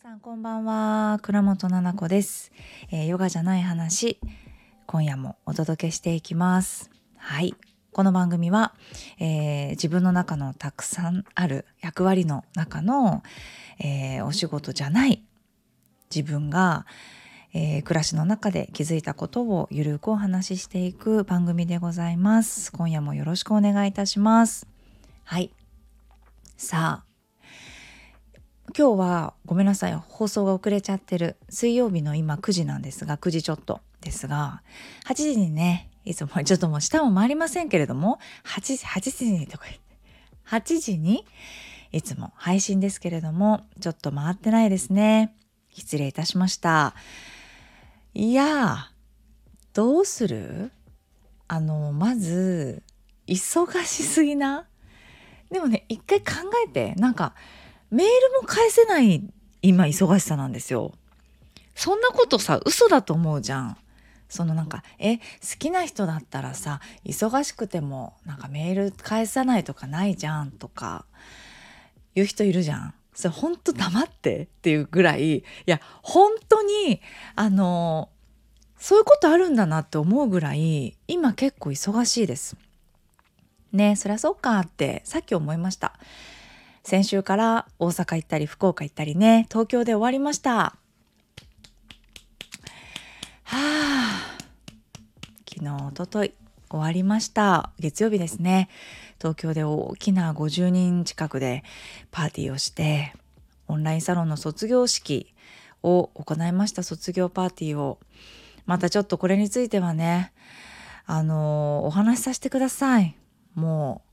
さんこんばんは。倉本々子です、えー、ヨガじゃない話今夜もお届けしていきます。はい。この番組は、えー、自分の中のたくさんある役割の中の、えー、お仕事じゃない自分が、えー、暮らしの中で気づいたことをゆるくお話ししていく番組でございます。今夜もよろしくお願いいたします。はい。さあ今日はごめんなさい放送が遅れちゃってる水曜日の今9時なんですが9時ちょっとですが8時にねいつも ちょっともう下も回りませんけれども8時8時にとか言って8時にいつも配信ですけれどもちょっと回ってないですね。失礼いたしました。いやどうする？あのまず忙しすぎな？でもね一回考えてなんかメールも返せない今忙しさなんですよ。そんなことさ嘘だと思うじゃん。そのなんかえ好きな人だったらさ忙しくてもなんかメール返さないとかないじゃんとか言う人いるじゃん。それ本当黙ってっていうぐらいいや本当にあのそういうことあるんだなって思うぐらい今結構忙しいです。ねそりゃそうかってさっき思いました。先週から大阪行ったり福岡行ったりね。東京で終わりました。はあ昨日おととい終わりました。月曜日ですね。東京で大きな50人近くでパーティーをしてオンラインサロンの卒業式を行いました。卒業パーティーを。またちょっとこれについてはねあのお話しさせてください。もう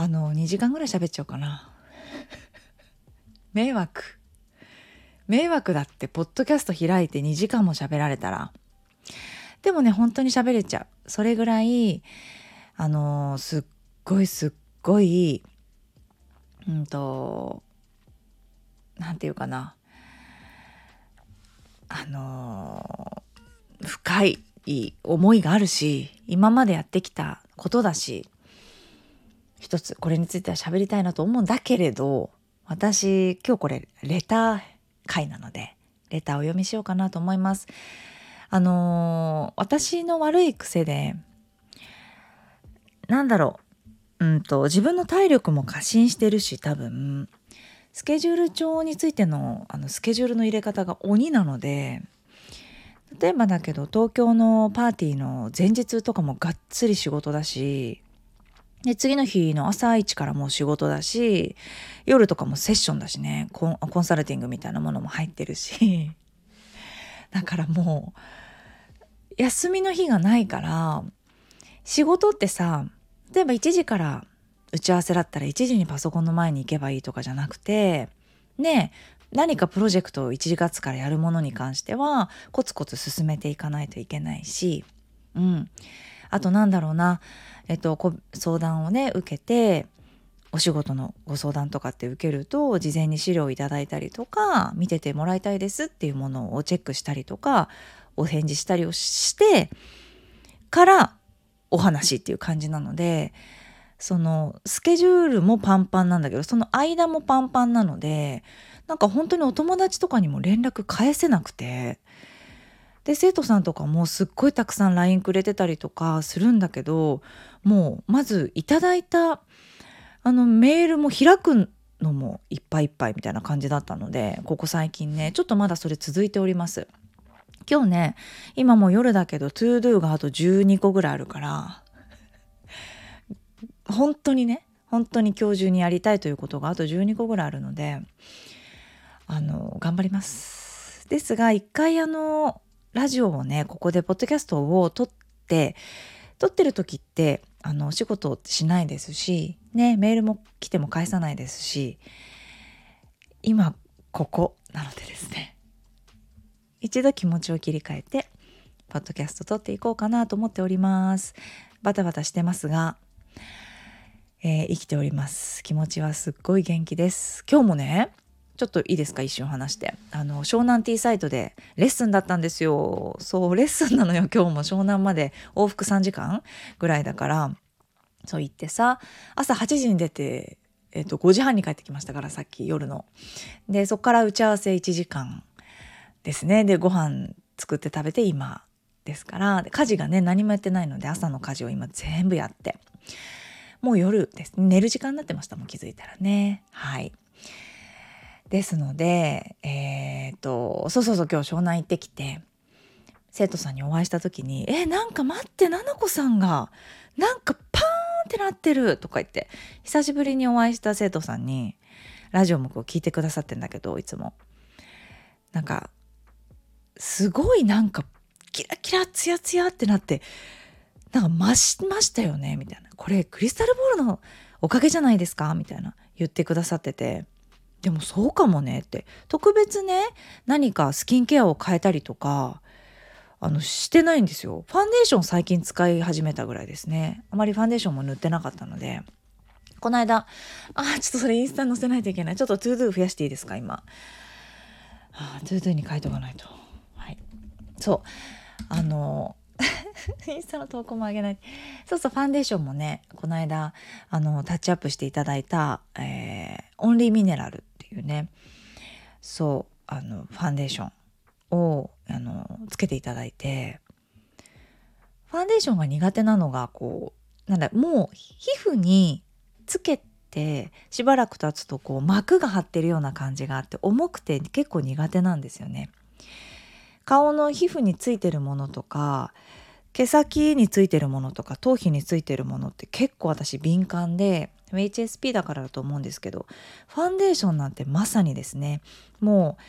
あの2時間ぐらい喋っちゃおうかな。迷惑。迷惑だってポッドキャスト開いて2時間も喋られたら。でもね本当に喋れちゃう。それぐらいあのすっごいすっごいうんと何て言うかな。あの深い思いがあるし今までやってきたことだし。一つこれについては喋りたいなと思うんだけれど私今日これレター会なのでレターをお読みしようかなと思います。あのー、私の悪い癖でなんだろううんと自分の体力も過信してるし多分スケジュール帳についてのあのスケジュールの入れ方が鬼なので例えばだけど東京のパーティーの前日とかもがっつり仕事だしで、次の日の朝一からもう仕事だし、夜とかもセッションだしね、コンコンサルティングみたいなものも入ってるし、だからもう、休みの日がないから、仕事ってさ、例えば1時から打ち合わせだったら1時にパソコンの前に行けばいいとかじゃなくて、ね何かプロジェクトを1月からやるものに関してはコツコツ進めていかないといけないし、うん。あとなんだろうな。えっと、相談をね受けてお仕事のご相談とかって受けると事前に資料をいただいたりとか見ててもらいたいですっていうものをチェックしたりとかお返事したりをしてからお話っていう感じなのでそのスケジュールもパンパンなんだけどその間もパンパンなのでなんか本当にお友達とかにも連絡返せなくてで生徒さんとかもすっごいたくさん LINE くれてたりとかするんだけどもうまずいただいたあのメールも開くのもいっぱいいっぱいみたいな感じだったのでここ最近ねちょっとまだそれ続いております。今日ね今もう夜だけど ToDo があと12個ぐらいあるから本当にね本当に今日中にやりたいということがあと12個ぐらいあるのであの頑張ります。ですが一回あのラジオをねここでポッドキャストを撮って撮ってる時ってあのお仕事しないですしねメールも来ても返さないですし今ここなのでですね。一度気持ちを切り替えてポッドキャスト撮っていこうかなと思っております。バタバタしてますが、えー、生きております。気持ちはすっごい元気です。今日もねちょっといいですか？一瞬話して。あの湘南ティーサイトでレッスンだったんですよ。そうレッスンなのよ今日も。湘南まで。往復3時間ぐらいだから。そう言ってさ朝8時に出てえっと、5時半に帰ってきましたからさっき夜の。でそこから打ち合わせ1時間ですね。でご飯作って食べて今ですから。家事がね何もやってないので朝の家事を今全部やって。もう夜です。寝る時間になってましたもう気づいたらね。はい。ですのでえー、っとそうそうそう今日湘南行ってきて生徒さんにお会いした時に「えなんか待って菜々子さんがなんかパーンってなってる」とか言って久しぶりにお会いした生徒さんにラジオもこう聞いてくださってんだけどいつも。なんかすごいなんかキラキラツヤツヤってなってなんか増しましたよねみたいな。これクリスタルボールのおかげじゃないですかみたいな言ってくださってて。でもそうかもねって。特別ね何かスキンケアを変えたりとかあのしてないんですよ。ファンデーション最近使い始めたぐらいですね。あまりファンデーションも塗ってなかったので。この間あちょっとそれインスタに載せないといけない。ちょっとトゥードゥ増やしていいですか今。あトゥードゥに書いとかないと。はい。そう。あの インスタの投稿もあげない。そうそうファンデーションもねこの間あのタッチアップしていただいた、えー、オンリーミネラル。いうねそうあのファンデーションをあのつけていただいてファンデーションが苦手なのがこうなんだもう皮膚につけてしばらく経つとこう膜が張ってるような感じがあって重くて結構苦手なんですよね。顔の皮膚についてるものとか毛先についてるものとか頭皮についてるものって結構私敏感で HSP だからだと思うんですけどファンデーションなんてまさにですねもう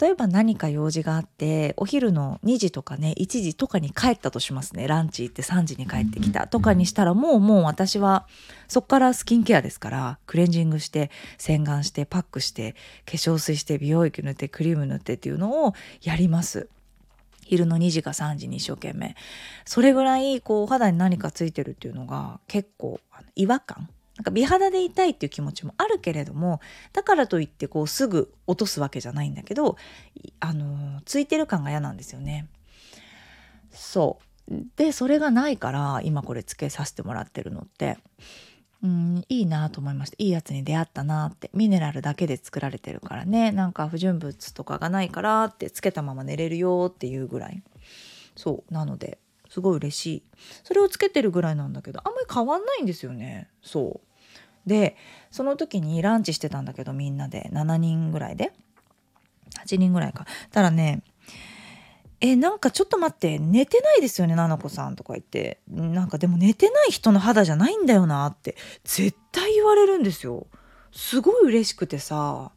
例えば何か用事があってお昼の2時とかね1時とかに帰ったとしますねランチ行って3時に帰ってきたとかにしたらもうもう私はそっからスキンケアですからクレンジングして洗顔してパックして化粧水して美容液塗ってクリーム塗ってっていうのをやります。昼の2時か3時に一生懸命。それぐらいこうお肌に何かついてるっていうのが結構違和感。なんか美肌でいたいっていう気持ちもあるけれどもだからといってこうすぐ落とすわけじゃないんだけどあのついてる感が嫌なんですよね。そう。でそれがないから今これつけさせてもらってるのって。うんいいなと思いました。いいやつに出会ったなって。ミネラルだけで作られてるからね。なんか不純物とかがないからってつけたまま寝れるよっていうぐらい。そう。なのですごい嬉しい。それをつけてるぐらいなんだけどあんまり変わんないんですよね。そう。でその時にランチしてたんだけどみんなで。7人ぐらいで。8人ぐらいか。たらねえなんかちょっと待って寝てないですよねななこさんとか言って。なんかでも寝てない人の肌じゃないんだよなって絶対言われるんですよ。すごい嬉しくてさ。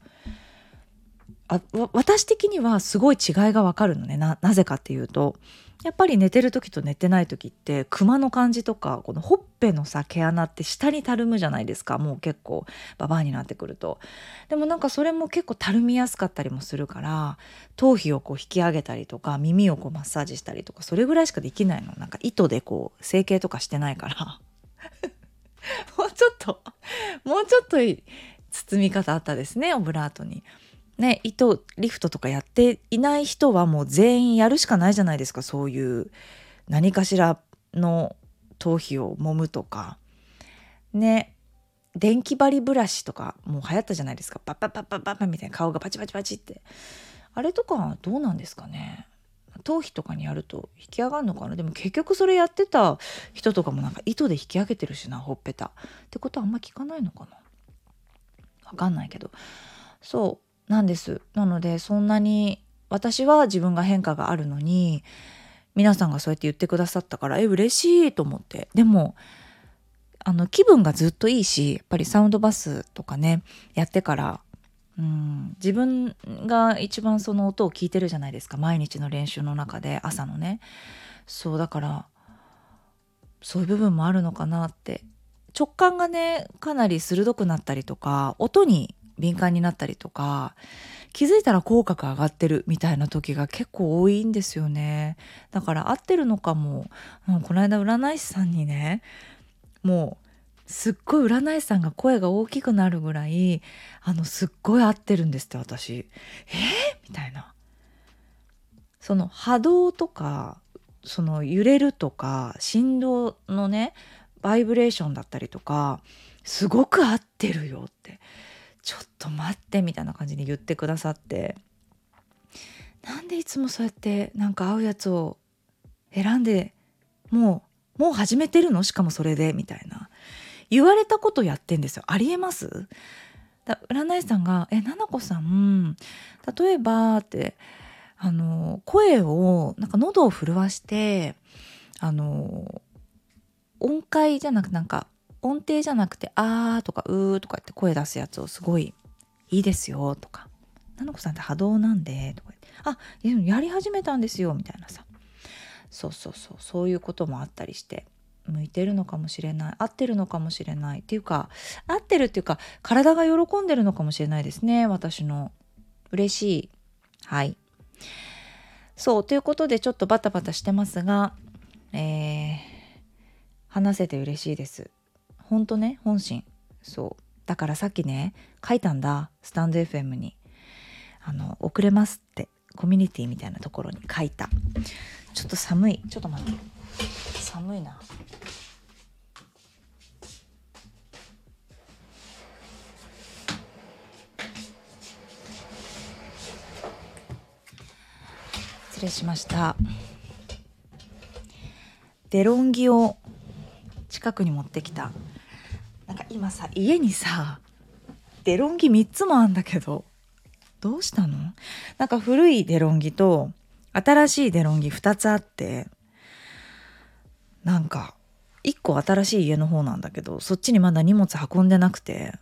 あ私的にはすごい違いがわかるのねなぜかっていうと。やっぱり寝てる時と寝てない時ってクマの感じとかこのほっぺのさ毛穴って下にたるむじゃないですか。もう結構ババアになってくると。でもなんかそれも結構たるみやすかったりもするから頭皮をこう引き上げたりとか耳をこうマッサージしたりとかそれぐらいしかできないの。なんか糸でこう整形とかしてないから。もうちょっともうちょっと包み方あったですねオブラートに。ね、糸リフトとかやっていない人はもう全員やるしかないじゃないですか。そういう何かしらの頭皮を揉むとか。ね電気針ブラシとかもう流行ったじゃないですか。パッパッパッパッパッパみたいな顔がパチパチパチって。あれとかどうなんですかね。頭皮とかにやると引き上がるのかな。でも結局それやってた人とかもなんか糸で引き上げてるしなほっぺた。ってことはあんま聞かないのかな。わかんないけど。そう。なんです。なのでそんなに私は自分が変化があるのに皆さんがそうやって言ってくださったからえ嬉しいと思って。でもあの気分がずっといいしやっぱりサウンドバスとかねやってからうん自分が一番その音を聞いてるじゃないですか。毎日の練習の中で朝のね。そうだからそういう部分もあるのかなって。直感がねかなり鋭くなったりとか音に敏感になったりとか気づいたら口角上がってるみたいな時が結構多いんですよね。だから合ってるのかも、うん、この間占い師さんにねもうすっごい占い師さんが声が大きくなるぐらいあのすっごい合ってるんですって私。えー、みたいな。その波動とかその揺れるとか振動のねバイブレーションだったりとかすごく合ってるよって。ちょっと待ってみたいな感じで言ってくださってなんでいつもそうやってなんか合うやつを選んでもうもう始めてるの？しかもそれでみたいな。言われたことやってんですよ。ありえます？だ占い師さんが「えななこさん例えば」ってあの声をなんか喉を震わしてあの音階じゃなくてなんか音程じゃなくて「あー」とか「うー」とかって声出すやつをすごいいいですよとか「ななこさんって波動なんで」とか言って「あやり始めたんですよ」みたいなさ。そうそうそう。そういうこともあったりして向いてるのかもしれない合ってるのかもしれない。っていうか合ってるっていうか体が喜んでるのかもしれないですね私の。嬉しい。はい。そうということでちょっとバタバタしてますがえー、話せて嬉しいです。ほんとね本心。そう。だからさっきね書いたんだ。スタンド FM に。あの遅れますって。コミュニティみたいなところに書いた。ちょっと寒い。ちょっと待って。寒いな。失礼しました。デロンギを近くに持ってきた。か今さ家にさデロンギ3つもあんだけどどうしたの？なんか古いデロンギと新しいデロンギ2つあってなんか1個新しい家の方なんだけどそっちにまだ荷物運んでなくて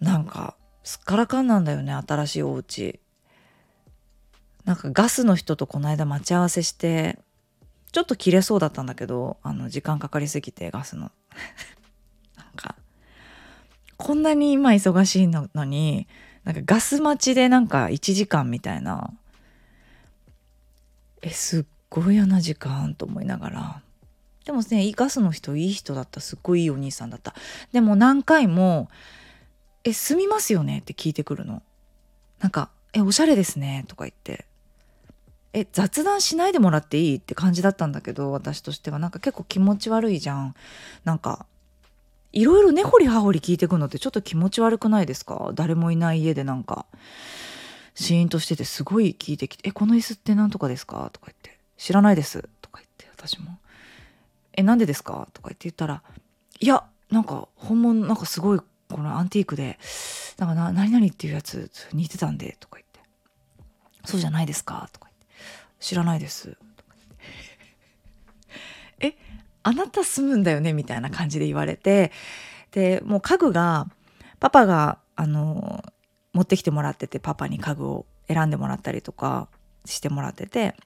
なんかすっからかんなんだよね新しいお家。なんかガスの人とこの間待ち合わせしてちょっと切れそうだったんだけどあの時間かかりすぎてガスの。こんなに今忙しいのになんかガス待ちでなんか1時間みたいな。えすっごい嫌な時間と思いながら。でもねガスの人いい人だった。すっごいいいお兄さんだった。でも何回も「え住みますよね?」って聞いてくるの。なんか「えおしゃれですね」とか言って「え雑談しないでもらっていい?」って感じだったんだけど私としては。なんか結構気持ち悪いじゃん。なんかいろいろ根掘り葉掘り聞いてくのってちょっと気持ち悪くないですか？誰もいない家でなんかシーンとしててすごい聞いてきて「えこの椅子って何とかですか?」とか言って「知らないです」とか言って私も「えなんでですか?」とか言って言ったら「いやなんか本物なんかすごいこのアンティークでなんかな何々っていうやつ似てたんで」とか言って「そうじゃないですか?」とか言って「知らないです」とか言って「えあなた住むんだよね」みたいな感じで言われてでもう家具がパパがあの持ってきてもらっててパパに家具を選んでもらったりとかしてもらってて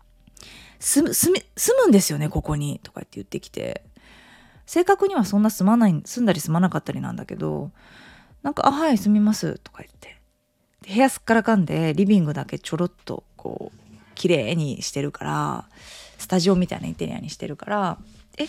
「住む住むんですよねここに」とかって言ってきて。正確にはそんな住まない住んだり住まなかったりなんだけどなんか「あはい住みます」とか言って。部屋すっからかんでリビングだけちょろっとこう綺麗にしてるからスタジオみたいなインテリアにしてるから「え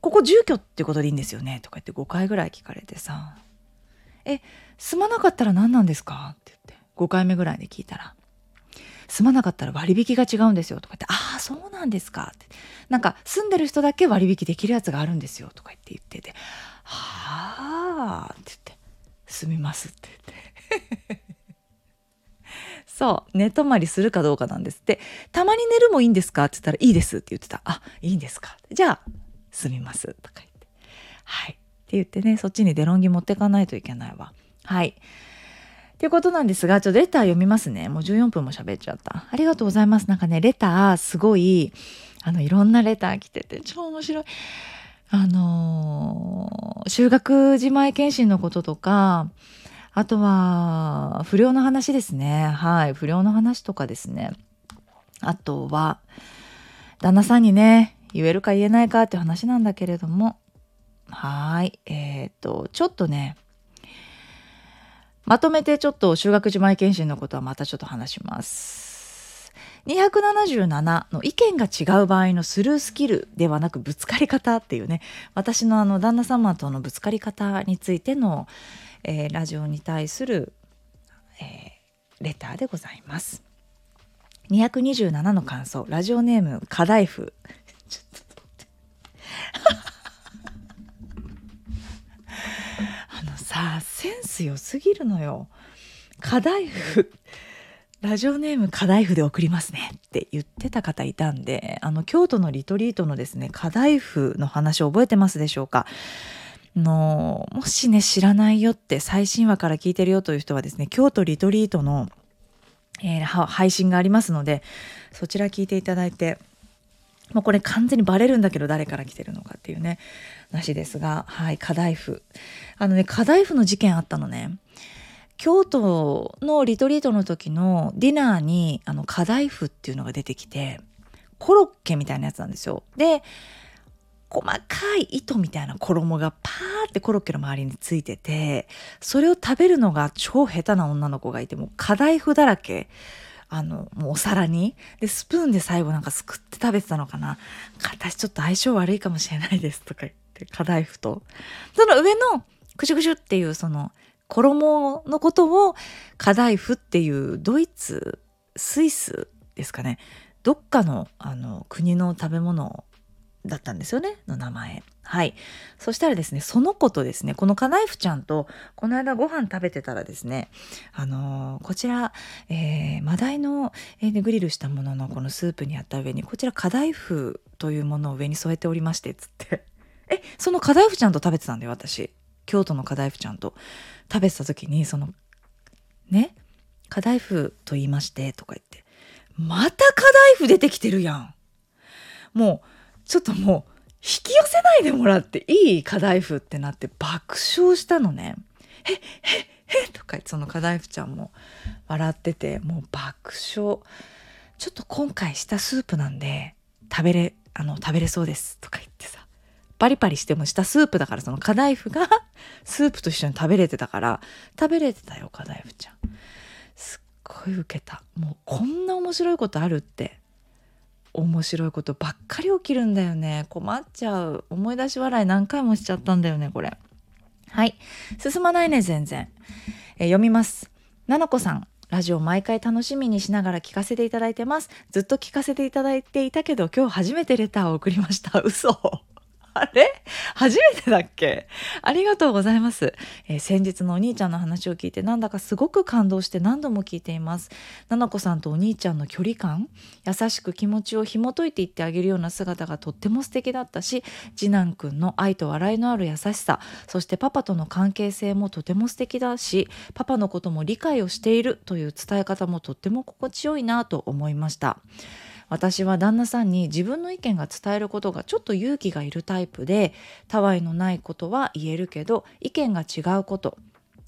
ここ住居ってことでいいんですよね」とか言って5回ぐらい聞かれてさ「え住まなかったら何なんですか?」って言って5回目ぐらいで聞いたら「住まなかったら割引が違うんですよ」とか言って「ああそうなんですか」って。なんか住んでる人だけ割引できるやつがあるんですよ。とか言って言ってて「はあ」って言って「住みます」って言って。そう寝泊まりするかどうかなんですってたまに寝るもいいんですか？って言ったら「いいです」って言ってた「あいいんですか」じゃあ住みますとか言って。はい。って言ってねそっちにデロンギ持ってかないといけないわ。はい。ということなんですが、ちょっとレター読みますね。もう14分も喋っちゃった。ありがとうございます。なんかね、レター、すごい、あの、いろんなレター来てて、超面白い。あのー、修学自前検診のこととか、あとは、不良の話ですね。はい。不良の話とかですね。あとは、旦那さんにね、言えるか言えないかって話なんだけれども、はい。えっ、ー、と、ちょっとね、まとめてちょっと修学時前検診のことはまたちょっと話します。277の意見が違う場合のスルースキルではなくぶつかり方っていうね私のあの旦那様とのぶつかり方についての、えー、ラジオに対する、えー、レターでございます。227の感想ラジオネーム課題譜ちょっとさセンス良すぎるのよ。課題譜ラジオネーム課題譜で送りますねって言ってた方いたんであの京都のリトリートのですね課題譜の話を覚えてますでしょうか？のもしね知らないよって最新話から聞いてるよという人はですね京都リトリートの、えー、配信がありますのでそちら聞いていただいてもうこれ完全にバレるんだけど誰から来てるのかっていうね話ですがはい課題譜あのね課題譜の事件あったのね京都のリトリートの時のディナーにあの課題譜っていうのが出てきてコロッケみたいなやつなんですよ。で細かい糸みたいな衣がパーってコロッケの周りについててそれを食べるのが超下手な女の子がいてもう課題譜だらけ。あの、もうお皿に。で、スプーンで最後なんかすくって食べてたのかな。私ちょっと相性悪いかもしれないですとか言って、課題譜と。その上のクシュクシュっていうその衣のことをカダイフっていうドイツスイスですかねどっかのあの国の食べ物だったんですよねの名前。はい。そしたらですねその子とですねこのカダイフちゃんとこの間ご飯食べてたらですねあのー、こちら、えー、マダイの、えー、グリルしたもののこのスープにあった上にこちらカダイフというものを上に添えておりましてつって。えそのカダイフちゃんと食べてたんだよ私。京都のカダイフちゃんと。食べてた時にそのね「カダイフと言いまして」とか言って「またカダイフ出てきてるやん」もうちょっともう引き寄せないでもらっていいカダイフってなって爆笑したのね。えええとかそのカダイフちゃんも笑っててもう爆笑。ちょっと今回したスープなんで食べれあの食べれそうですとか言ってさ。パリパリしてもしたスープだからそのカダイフが スープと一緒に食べれてたから食べれてたよカダイフちゃん。すっごいウケた。もうこんな面白いことあるって。面白いことばっかり起きるんだよね。困っちゃう。思い出し笑い何回もしちゃったんだよねこれ。はい。進まないね全然。え読みます。ななこさん。ラジオ毎回楽しみにしながら聞かせていただいてます。ずっと聞かせていただいていたけど今日初めてレターを送りました。嘘。あれ？初めてだっけ？ありがとうございます、えー、先日のお兄ちゃんの話を聞いてなんだかすごく感動して何度も聞いています。ななこさんとお兄ちゃんの距離感優しく気持ちを紐解いていってあげるような姿がとっても素敵だったし次男くんの愛と笑いのある優しさそしてパパとの関係性もとても素敵だしパパのことも理解をしているという伝え方もとっても心地よいなと思いました。私は旦那さんに自分の意見が伝えることがちょっと勇気がいるタイプでたわいのないことは言えるけど意見が違うこと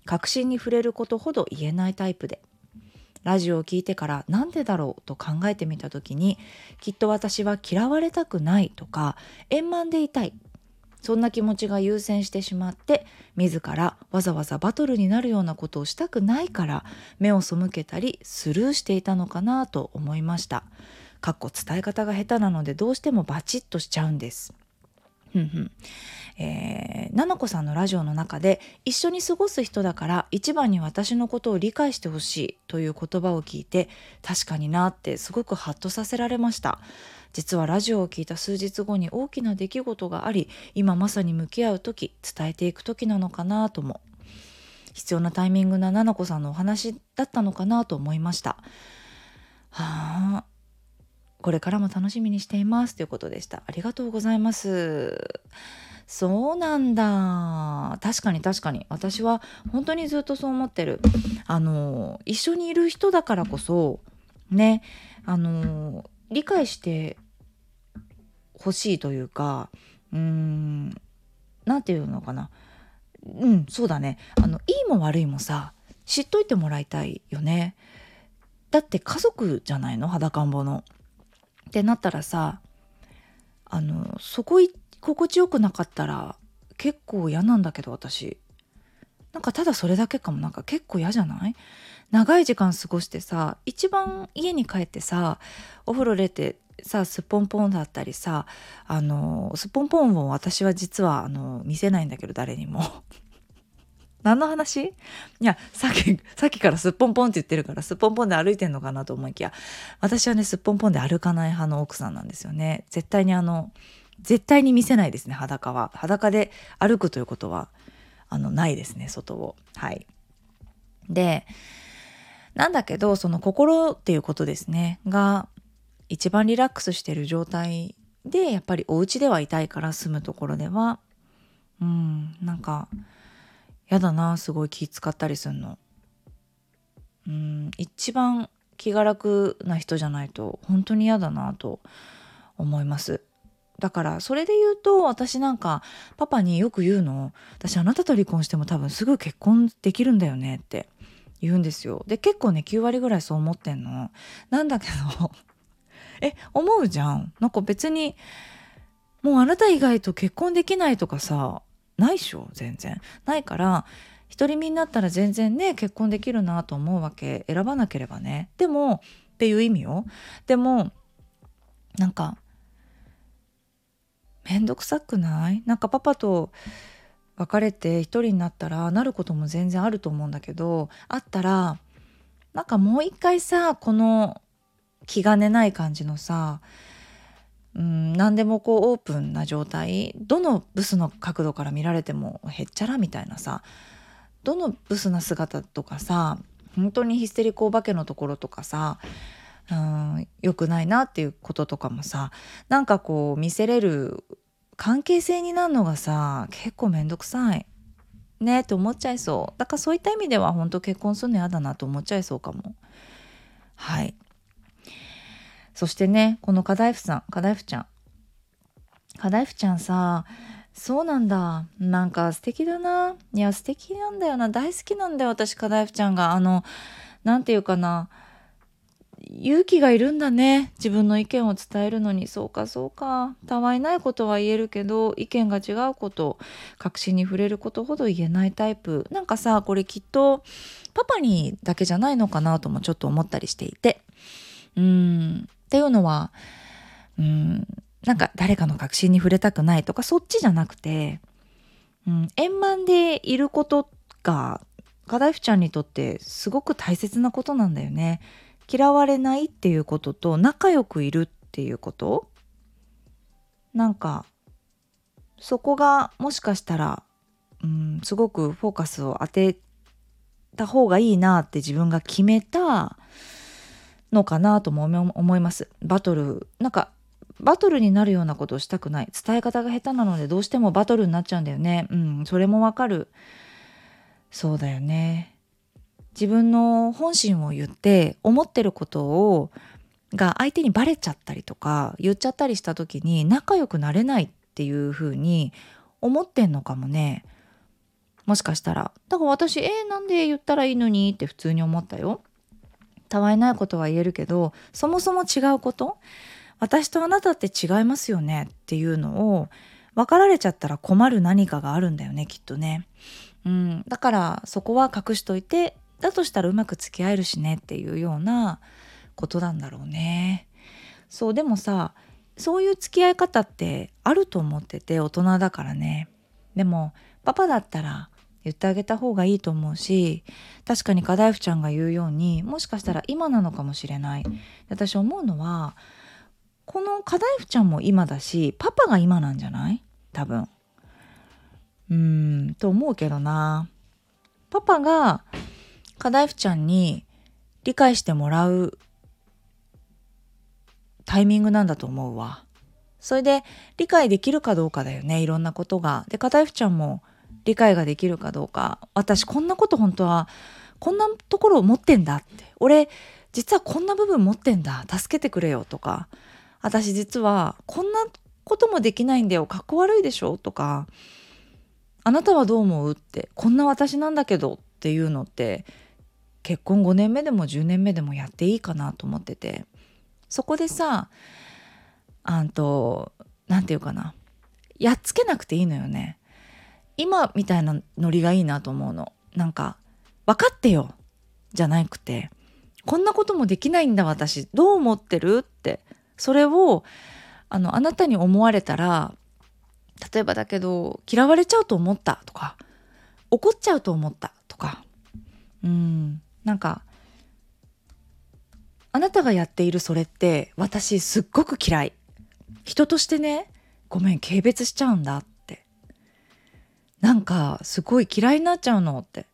確信に触れることほど言えないタイプでラジオを聞いてからなんでだろうと考えてみた時にきっと私は嫌われたくないとか円満でいたいそんな気持ちが優先してしまって自らわざわざバトルになるようなことをしたくないから目を背けたりスルーしていたのかなと思いました。かっこ伝え方が下手なのでどうしてもバチッとしちゃうんです。ふんふん。えー、ななこさんのラジオの中で一緒に過ごす人だから一番に私のことを理解してほしいという言葉を聞いて確かになってすごくハッとさせられました。実はラジオを聞いた数日後に大きな出来事があり今まさに向き合う時伝えていく時なのかなとも。必要なタイミングなななこさんのお話だったのかなと思いました。はあこれからも楽しみにしていますということでした。ありがとうございます。そうなんだ。確かに確かに。私は本当にずっとそう思ってる。あの一緒にいる人だからこそねあの理解してほしいというかうーん何て言うのかな。うんそうだね。あのいいも悪いもさ知っといてもらいたいよね。だって家族じゃないの？裸んぼの。ってなったらさあのそこ心地よくなかったら結構嫌なんだけど私。なんかただそれだけかも。なんか結構嫌じゃない？長い時間過ごしてさ一番家に帰ってさお風呂出てさすっぽんぽんだったりさあのすっぽんぽんを私は実はあの見せないんだけど誰にも。何の話？いや、さっき、さっきからすっぽんぽんって言ってるから、すっぽんぽんで歩いてんのかなと思いきや、私はね、すっぽんぽんで歩かない派の奥さんなんですよね。絶対にあの、絶対に見せないですね、裸は。裸で歩くということは、あのないですね外をはいでなんだけどその心っていうことですねが一番リラックスしてる状態でやっぱりお家ではいたいから住むところではうんなんかやだなすごい気使ったりすんの。うん一番気が楽な人じゃないと本当に嫌だなと思います。だからそれで言うと私なんかパパによく言うの。私あなたと離婚しても多分すぐ結婚できるんだよねって言うんですよ。で結構ね9割ぐらいそう思ってんの。なんだけど え思うじゃん。なんか別にもうあなた以外と結婚できないとかさないっしょ全然。ないから独り身になったら全然ね結婚できるなと思うわけ選ばなければね。でもっていう意味よ。でもなんかめんどくさくない？なんかパパと別れて一人になったらなることも全然あると思うんだけどあったらなんかもう一回さこの気兼ねない感じのさうん。何でもこうオープンな状態。どのブスの角度から見られてもへっちゃらみたいなさ。どのブスな姿とかさ本当にヒステリックお化けのところとかさうん良くないなっていうこととかもさなんかこう見せれる関係性になるのがさ結構めんどくさい。ねって思っちゃいそう。だからそういった意味では本当結婚するの嫌だなと思っちゃいそうかも。はい。そしてねこのカダイフさんカダイフちゃん。カダイフちゃんさそうなんだ。なんか素敵だな。いや素敵なんだよな。大好きなんだよ私カダイフちゃんが。あの何て言うかな。勇気がいるんだね。自分の意見を伝えるのに。そうかそうか。たわいないことは言えるけど意見が違うこと確信に触れることほど言えないタイプ。なんかさこれきっとパパにだけじゃないのかなともちょっと思ったりしていて。うん。っていうのはうんなんか誰かの確信に触れたくないとかそっちじゃなくて、うん、円満でいることがカダイフちゃんにとってすごく大切なことなんだよね。嫌われないっていうことと仲良くいるっていうことなんかそこがもしかしたら、うん、すごくフォーカスを当てた方がいいなって自分が決めたのかなとも思います。バトルなんかバトルになるようなことをしたくない。伝え方が下手なのでどうしてもバトルになっちゃうんだよね。うんそれもわかる。そうだよね。自分の本心を言って思ってることをが相手にバレちゃったりとか言っちゃったりした時に仲良くなれないっていう風に思ってんのかもね。もしかしたら。だから私えー、なんで言ったらいいのにって普通に思ったよ。たわいないことは言えるけどそもそも違うこと私とあなたって違いますよねっていうのを分かられちゃったら困る何かがあるんだよねきっとね。うん、だからそこは隠しといてだとしたらうまく付き合えるしねっていうようなことなんだろうね。そうでもさそういう付き合い方ってあると思ってて大人だからね。でもパパだったら言ってあげた方がいいと思うし確かにカダイフちゃんが言うようにもしかしたら今なのかもしれない。私思うのはこのカダイフちゃんも今だしパパが今なんじゃない？多分。うんと思うけどな。パパがカダイフちゃんに理解してもらうタイミングなんだと思うわ。それで理解できるかどうかだよねいろんなことが。でカダイフちゃんも理解ができるかどうか。私こんなこと本当はこんなところを持ってんだって。俺実はこんな部分持ってんだ。助けてくれよとか。私実はこんなこともできないんだよ。かっこ悪いでしょとか。あなたはどう思うって。こんな私なんだけどっていうのって結婚5年目でも10年目でもやっていいかなと思ってて。そこでさあんと何て言うかな。やっつけなくていいのよね。今みたいなノリがいいなと思うの。なんか分かってよ。じゃなくてこんなこともできないんだ私。どう思ってるって。それをあのあなたに思われたら例えばだけど嫌われちゃうと思った。とか怒っちゃうと思った。とか。うん。なんかあなたがやっているそれって私すっごく嫌い。人としてねごめん軽蔑しちゃうんだ。ってなんかすごい嫌いになっちゃうのって。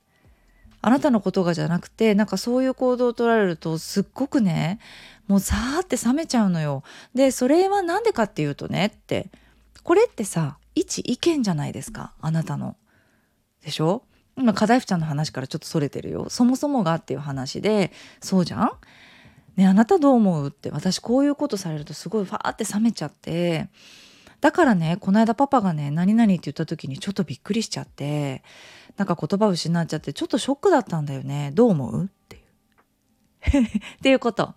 あなたのことがじゃなくてなんかそういう行動を取られるとすっごくねもうさーって冷めちゃうのよ。でそれは何でかっていうとねって。これってさ一意見じゃないですかあなたの。でしょ？今課題夫ちゃんの話からちょっとそれてるよ。そもそもがっていう話でそうじゃん？ねあなたどう思う？って。私こういうことされるとすごいファーって冷めちゃって。だからねこの間パパがね何々って言った時にちょっとびっくりしちゃってなんか言葉失っちゃってちょっとショックだったんだよね。どう思う？っていう。っていうこと。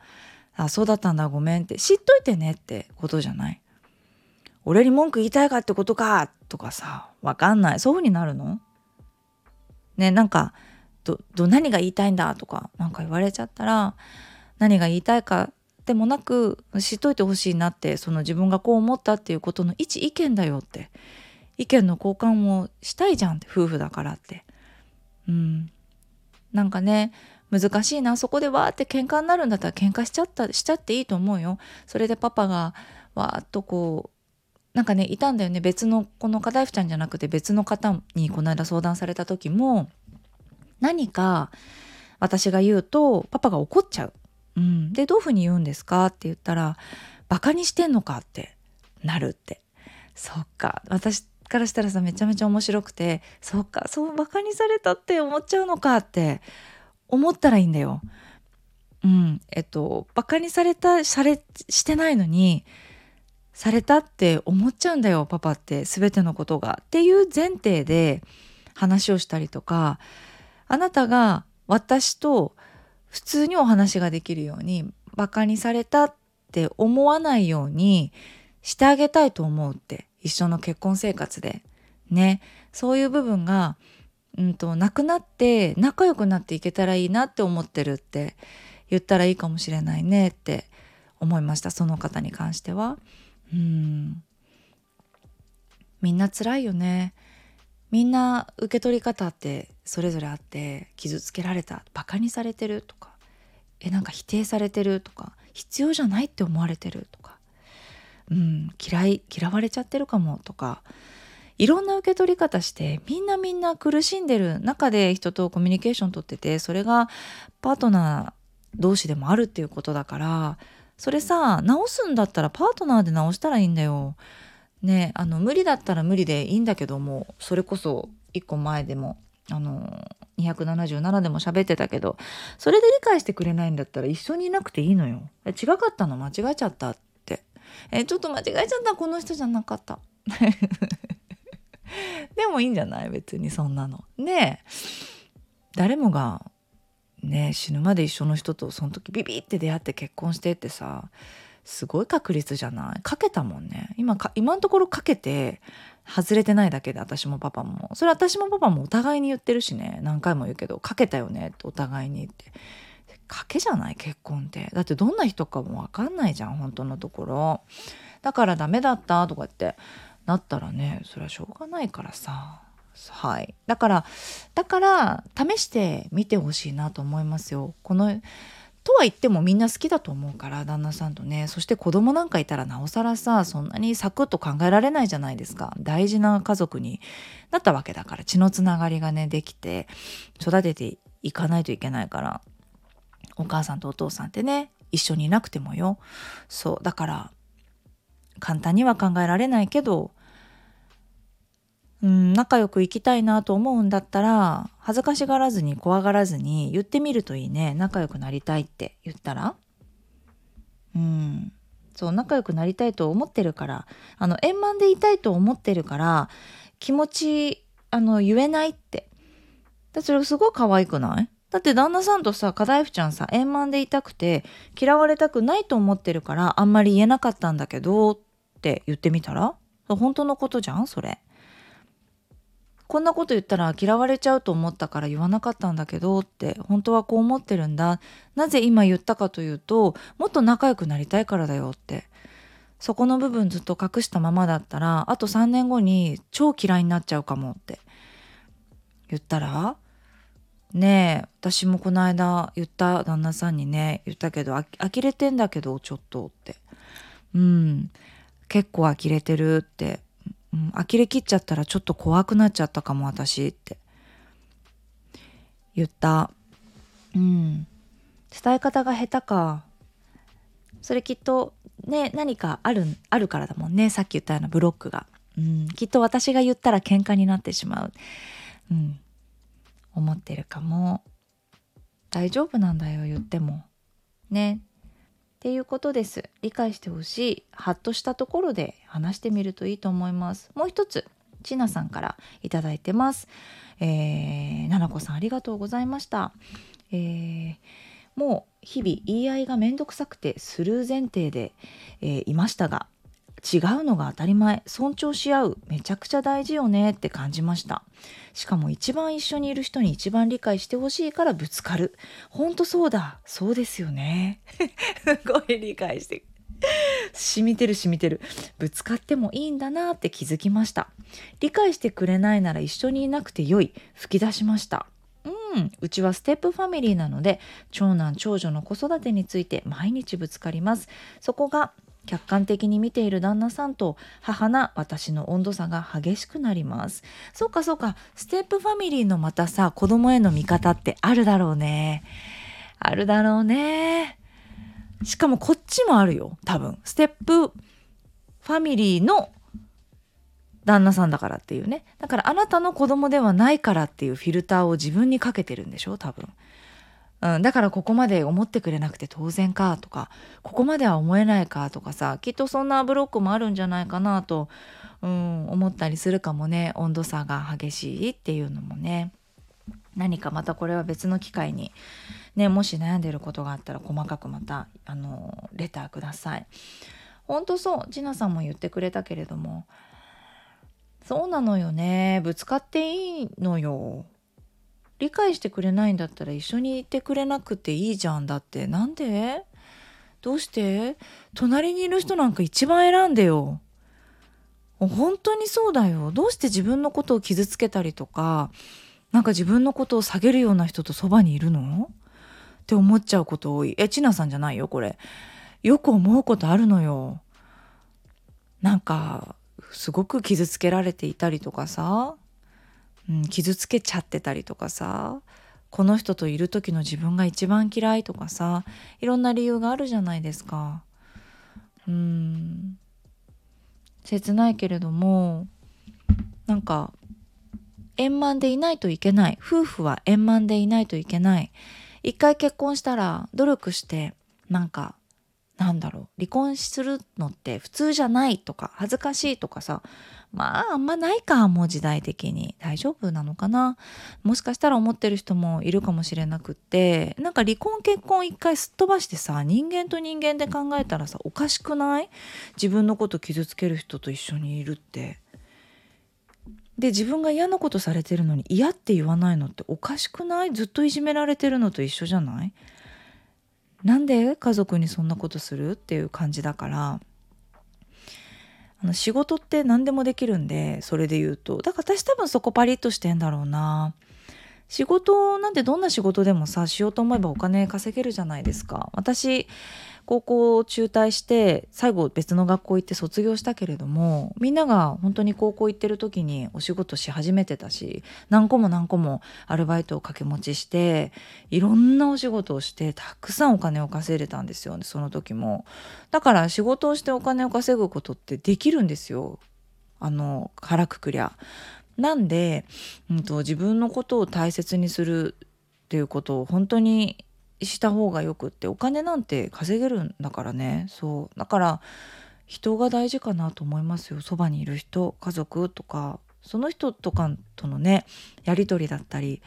あそうだったんだごめんって。知っといてねってことじゃない。俺に文句言いたいかってことかとかさわかんない。そういう風になるの？ねなんかどど何が言いたいんだとかなんか言われちゃったら何が言いたいかでもなく知っといてほしいなってその自分がこう思ったっていうことの一意見だよって。意見の交換をしたいじゃんって夫婦だからって。うん。なんかね難しいなそこでわーって喧嘩になるんだったら喧嘩しちゃったしちゃっていいと思うよ。それでパパがわーっとこうなんかねいたんだよね。別のこの片 F ちゃんじゃなくて別の方にこの間相談された時も何か私が言うとパパが怒っちゃう。うん、でどういうふうに言うんですか？って言ったら「バカにしてんのか」ってなるって。そっか。私からしたらさめちゃめちゃ面白くてそっか。そうバカにされたって思っちゃうのかって思ったらいいんだよ。うん、えっとバカにされたされしてないのにされたって思っちゃうんだよパパって全てのことが。っていう前提で話をしたりとかあなたが私と普通にお話ができるようにバカにされたって思わないようにしてあげたいと思うって一緒の結婚生活でねそういう部分がうんと、なくなって仲良くなっていけたらいいなって思ってるって言ったらいいかもしれないねって思いましたその方に関しては。うんみんな辛いよね。みんな受け取り方ってそれぞれあって傷つけられたバカにされてるとかえなんか否定されてるとか必要じゃないって思われてるとか、うん、嫌い嫌われちゃってるかもとかいろんな受け取り方してみんなみんな苦しんでる中で人とコミュニケーション取っててそれがパートナー同士でもあるっていうことだからそれさ直すんだったらパートナーで直したらいいんだよ。ねあの無理だったら無理でいいんだけどもそれこそ1個前でもあの277でも喋ってたけどそれで理解してくれないんだったら一緒にいなくていいのよ。違かったの？間違えちゃったって。えちょっと間違えちゃった？この人じゃなかった。でもいいんじゃない？別にそんなの。ね誰もがね死ぬまで一緒の人とその時ビビって出会って結婚してってさすごい確率じゃない？かけたもんね。今か今のところかけて外れてないだけで私もパパも。それ私もパパもお互いに言ってるしね。何回も言うけどかけたよねってお互いにって。賭けじゃない？結婚って。だってどんな人かも分かんないじゃん本当のところ。だからダメだったとかってなったらねそれはしょうがないからさ。はい。だからだから試してみてほしいなと思いますよ。このとは言ってもみんな好きだと思うから旦那さんとね。そして子供なんかいたらなおさらさそんなにサクッと考えられないじゃないですか。大事な家族になったわけだから血のつながりがねできて育てていかないといけないから。お母さんとお父さんってね一緒にいなくてもよ。そうだから簡単には考えられないけど、うん、仲良く生きたいなと思うんだったら恥ずかしがらずに怖がらずに言ってみるといいね。仲良くなりたいって言ったら。うん。そう仲良くなりたいと思ってるから。あの円満でいたいと思ってるから気持ちあの言えないって。だそれすごい可愛くない？だって旦那さんとさ、課題夫ちゃんさ、円満でいたくて、嫌われたくないと思ってるから、あんまり言えなかったんだけど、って言ってみたら？本当のことじゃん？それ。こんなこと言ったら嫌われちゃうと思ったから言わなかったんだけどって本当はこう思ってるんだ。なぜ今言ったかというともっと仲良くなりたいからだよって。そこの部分ずっと隠したままだったらあと3年後に超嫌いになっちゃうかもって。言ったらねえ私もこの間言った旦那さんにね言ったけどあ呆れてんだけどちょっとって。うん。結構呆れてるって、うん、呆れきっちゃったらちょっと怖くなっちゃったかも私って。言った。うん。伝え方が下手か。それきっとね何かあるあるからだもんね。さっき言ったようなブロックが、うん、きっと私が言ったら喧嘩になってしまう、うん、思ってるかも。大丈夫なんだよ言っても。ね。っていうことです。理解してほしい。ハッとしたところで話してみるといいと思います。もう一つちなさんからいただいてます。えー、ななこさんありがとうございました。えーもう日々言い合いがめんどくさくてスルー前提で、えー、いましたが違うのが当たり前。尊重し合う。めちゃくちゃ大事よねって感じました。しかも一番一緒にいる人に一番理解してほしいからぶつかる。ほんとそうだ。そうですよね。すごい理解して。染みてる染みてる。ぶつかってもいいんだなって気づきました。理解してくれないなら一緒にいなくてよい。吹き出しました。うん、うちはステップファミリーなので長男長女の子育てについて毎日ぶつかります。そこが客観的に見ている旦那さんと母な私の温度差が激しくなります。そうかそうか。ステップファミリーのまたさ子供への見方ってあるだろうね。あるだろうね。しかもこっちもあるよ多分。ステップファミリーの旦那さんだからっていうね。だからあなたの子供ではないからっていうフィルターを自分にかけてるんでしょ多分、うん、だからここまで思ってくれなくて当然かとかここまでは思えないかとかさきっとそんなブロックもあるんじゃないかなと、うん、思ったりするかもね。温度差が激しいっていうのもね。何かまたこれは別の機会にねもし悩んでることがあったら細かくまたあのレターください。本当そうちなさんも言ってくれたけれどもそうなのよね。ぶつかっていいのよ。理解してくれないんだったら一緒にいてくれなくていいじゃんだって。なんで？どうして？隣にいる人なんか一番選んでよ。本当にそうだよ。どうして自分のことを傷つけたりとかなんか自分のことを下げるような人とそばにいるの？って思っちゃうこと多い。えちなさんじゃないよこれ。よく思うことあるのよ。なんかすごく傷つけられていたりとかさ、うん、傷つけちゃってたりとかさこの人といる時の自分が一番嫌いとかさいろんな理由があるじゃないですか。うん。切ないけれどもなんか円満でいないといけない。夫婦は円満でいないといけない。一回結婚したら努力してなんかなんだろう離婚するのって普通じゃないとか恥ずかしいとかさまああんまないかもう時代的に。大丈夫なのかな。もしかしたら思ってる人もいるかもしれなくってなんか離婚結婚一回すっ飛ばしてさ人間と人間で考えたらさおかしくない？自分のこと傷つける人と一緒にいるって。で自分が嫌なことされてるのに嫌って言わないのっておかしくない？ずっといじめられてるのと一緒じゃない？なんで家族にそんなことするっていう感じだからあの仕事って何でもできるんでそれで言うと。だから私多分そこパリッとしてんだろうな。仕事なんてどんな仕事でもさしようと思えばお金稼げるじゃないですか。私高校を中退して最後別の学校行って卒業したけれどもみんなが本当に高校行ってる時にお仕事し始めてたし何個も何個もアルバイトを掛け持ちしていろんなお仕事をしてたくさんお金を稼いでたんですよねその時もだから仕事をしてお金を稼ぐことってできるんですよあの腹くくりゃ。なんで、うんと自分のことを大切にするっていうことを本当にした方がよくってお金なんて稼げるんだからね。そう。だから人が大事かなと思いますよ。そばにいる人家族とかその人とかとのねやり取りだったり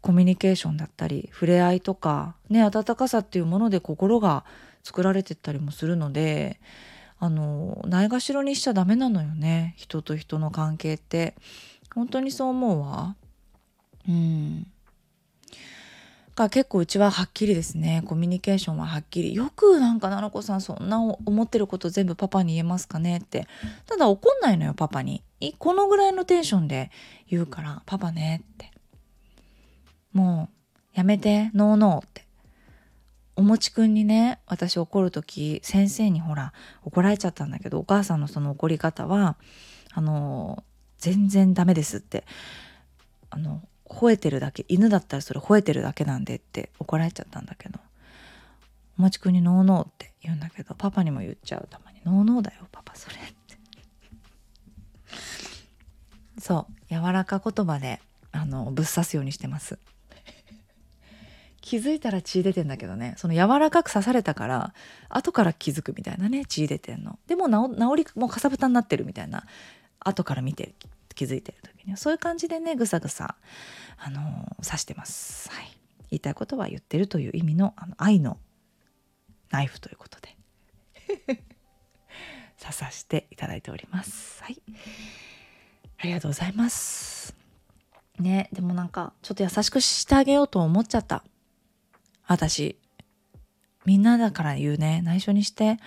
コミュニケーションだったり触れ合いとかね温かさっていうもので心が作られてったりもするのであのないがしろにしちゃダメなのよね。人と人の関係って。本当にそう思うわ。うん。が結構うちははっきりですね。コミュニケーションははっきり。よくなんか奈々子さんそんな思ってること全部パパに言えますかねって。ただ怒んないのよパパに。このぐらいのテンションで言うからパパねって。もうやめて。ノーノーって。おもちくんにね私怒る時先生にほら怒られちゃったんだけどお母さんのその怒り方はあの全然ダメですって。あの吠えてるだけ犬だったらそれ吠えてるだけなんでって怒られちゃったんだけど。おもちくんにノーノーって言うんだけどパパにも言っちゃう。たまにノーノーだよパパそれって。そう。柔らか言葉であのぶっ刺すようにしてます。気づいたら血出てんだけどね。その柔らかく刺されたから後から気づくみたいなね血出てんの。でも治りもうかさぶたになってるみたいな。後から見て気づいてる時にそういう感じでねぐさぐさあの刺してます、はい、言いたいことは言ってるという意味のあの愛のナイフということで。刺さしていただいております。はい。ありがとうございます。ねでもなんかちょっと優しくしてあげようと思っちゃった。私みんなだから言うね。内緒にして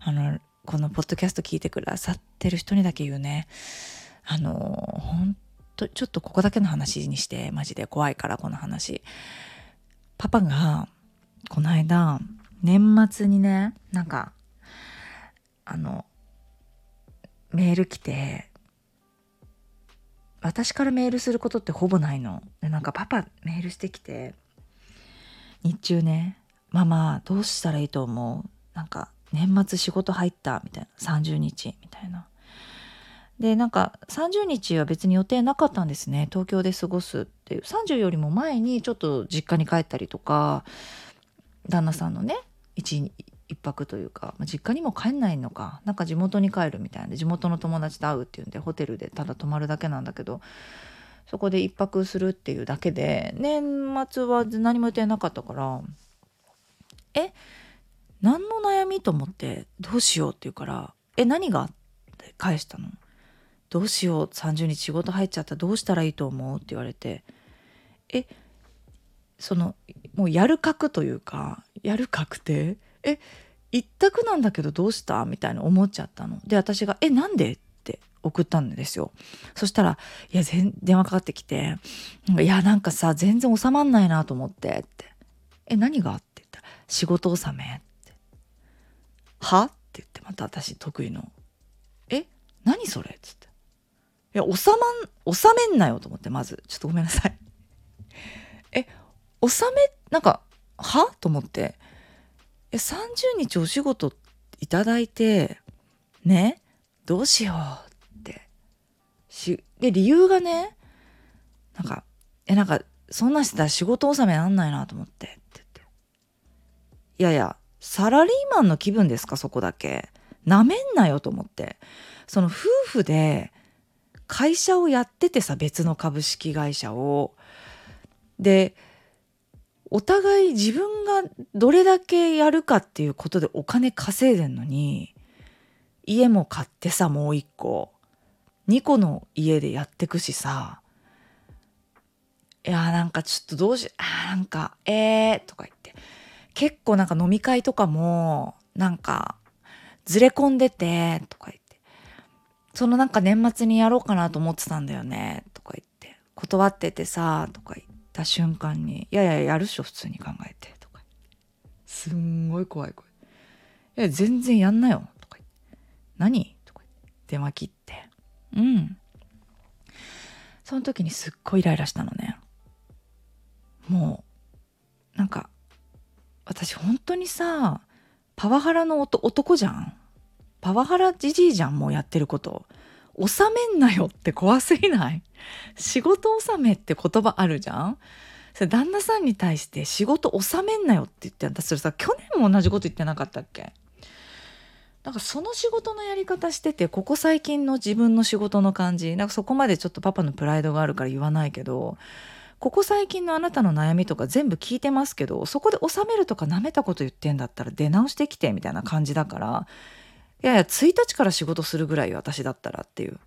あのこのポッドキャスト聞いてくださってる人にだけ言うね。あのほんとちょっとここだけの話にしてマジで怖いからこの話。パパがこの間年末にねなんかあのメール来て私からメールすることってほぼないの。でなんかパパメールしてきて日中ね「ママどうしたらいいと思う?」なんか年末仕事入った？みたいな。30日？みたいな。でなんか30日は別に予定なかったんですね。東京で過ごすっていう。30よりも前にちょっと実家に帰ったりとか旦那さんのね一泊というか、まあ、実家にも帰んないのか。なんか地元に帰るみたいなで地元の友達と会うっていうんでホテルでただ泊まるだけなんだけどそこで一泊するっていうだけで年末は何も予定なかったからえ何の悩みと思ってどうしようって言うからえ何がって返したの？どうしよう30日仕事入っちゃったどうしたらいいと思う？って言われてえそのもうやる確というかやる確定え一択なんだけどどうした？みたいな思っちゃったので私が「えなんで?」って送ったんですよそしたら「いや電話かかってきて「いやなんかさ全然収まんないなと思って」って「え何が?」って言ったら「仕事納め」って「は?」って言ってまた私得意の「え何それ?」っつっていや、収まん、収めんなよと思って、まず。ちょっとごめんなさい。え、収め、なんか、は？と思って。え、30日お仕事いただいて、ね、どうしようって。し、で、理由がね、なんか、え、なんか、そんなしてたら仕事納めなんないなと思って、って言って。いやいや、サラリーマンの気分ですか、そこだけ。なめんなよと思って。その夫婦で、会社をやっててさ別の株式会社を。でお互い自分がどれだけやるかっていうことでお金稼いでんのに家も買ってさもう一個。2個の家でやってくしさ。いやなんかちょっとどうしあなんかえーとか言って。結構なんか飲み会とかもなんかずれ込んでてとか言って。そのなんか年末にやろうかなと思ってたんだよね、とか言って、断っててさ、とか言った瞬間に、いやいや、やるっしょ、普通に考えて、とかすんごい怖い声。いや、全然やんなよ、とか言って。何？とか言って。電話切って。うん。その時にすっごいイライラしたのね。もう、なんか、私本当にさ、パワハラの男じゃん。パワハラじじいじゃん、もうやってること。収めんなよって怖すぎない？仕事納めって言葉あるじゃん？それ旦那さんに対して仕事納めんなよって言って私それさ去年も同じこと言ってなかったっけ？なんかその仕事のやり方しててここ最近の自分の仕事の感じ。なんかそこまでちょっとパパのプライドがあるから言わないけどここ最近のあなたの悩みとか全部聞いてますけどそこで収めるとかなめたこと言ってんだったら出直してきてみたいな感じだからいやいや1日から仕事するぐらい私だったらっていう。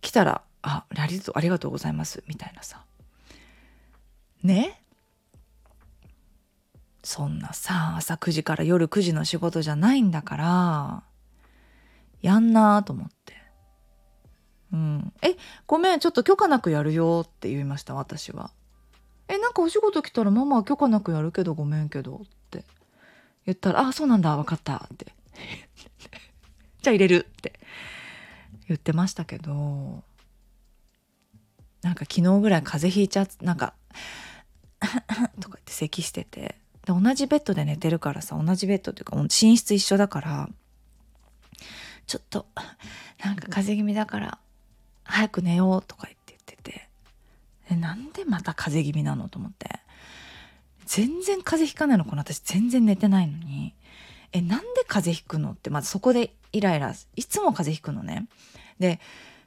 来たら「あありありがとうございます」みたいなさ。ね？そんなさ朝9時から夜9時の仕事じゃないんだからやんなと思って。うん、えごめんちょっと許可なくやるよって言いました私は。えなんかお仕事来たらママは許可なくやるけどごめんけどって。言ったら「あそうなんだ分かった」って。じゃあ入れるって。言ってましたけどなんか昨日ぐらい風邪ひいちゃってなんか とか言って咳しててで同じベッドで寝てるからさ同じベッドっていうか寝室一緒だからちょっとなんか風邪気味だから早く寝ようとか言って言っててえなんでまた風邪気味なのと思って全然風邪ひかないのこの私全然寝てないのにえなんで風邪ひくの？ってまずそこでイライラいつも風邪ひくのね。で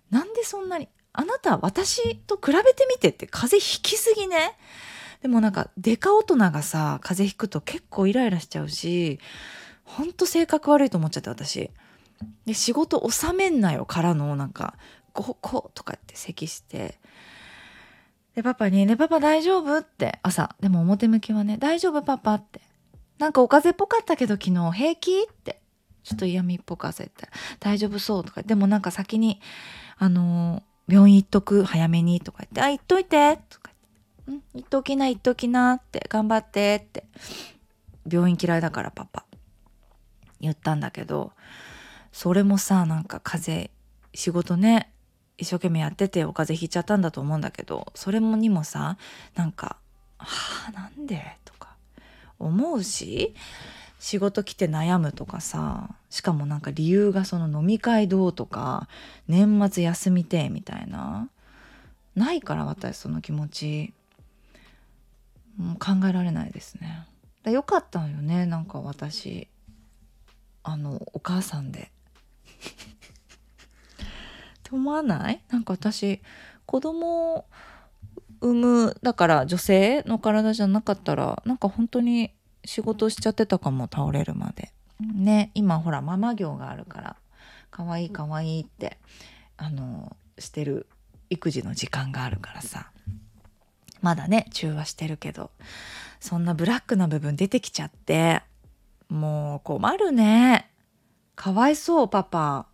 なんでそんなにあなた私と比べてみてって風邪ひきすぎね？でもなんかデカ大人がさ風邪ひくと結構イライラしちゃうしほんと性格悪いと思っちゃって私。で仕事収めんなよからのなんか「ここ」とかって咳して。でパパに「ねパパ大丈夫?」って朝。でも表向きはね「大丈夫パパ」って「なんかお風邪っぽかったけど昨日平気?」って。ちょっと嫌味っぽく焦って「大丈夫そう」とか。でもなんか先にあの病院行っとく？早めにとか言って「あ行っといて」とか言って「うん？行っときな行っときな」って「頑張って」って。病院嫌いだからパパ。言ったんだけど。それもさなんか風邪仕事ね一生懸命やっててお風邪ひいちゃったんだと思うんだけど。それもにもさなんか「はあなんで?」思うし仕事来て悩むとかさしかもなんか理由がその飲み会どうとか年末休みてみたいなないから私その気持ちもう考えられないですね。だよかったんよねなんか私。あのお母さんで。って思わない？なんか私子供産むだから女性の体じゃなかったらなんか本当に仕事しちゃってたかも倒れるまで。ね今ほらママ業があるから可愛い可愛いってあのしてる育児の時間があるからさ。まだね中和してるけどそんなブラックな部分出てきちゃってもう困るね。かわいそうパパ。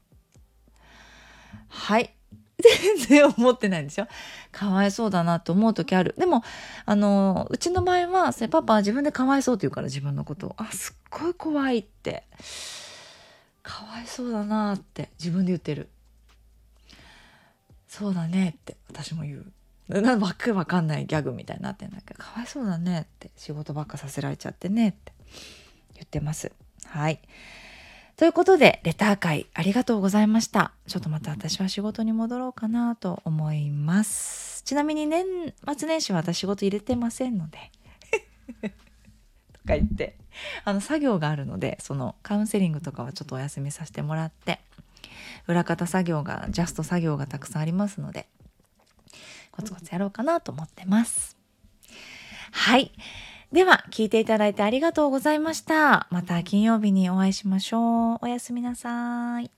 はい。全然思ってないんですよ。かわいそうだなと思う時ある。でも、あの、うちの場合は、それパパは自分でかわいそうって言うから自分のことを。あ、すっごい怖いって。かわいそうだなって自分で言ってる。そうだねって私も言う。なわけわかんないギャグみたいになってんだけど、かわいそうだねって仕事ばっかさせられちゃってねって言ってます。はい。ということで、レター会ありがとうございました。ちょっとまた私は仕事に戻ろうかなと思います。ちなみに年末年始は私仕事入れてませんので。とか言って、あの作業があるので、そのカウンセリングとかはちょっとお休みさせてもらって、裏方作業が、ジャスト作業がたくさんありますので、コツコツやろうかなと思ってます。はい。では、聞いていただいてありがとうございました。また金曜日にお会いしましょう。おやすみなさい。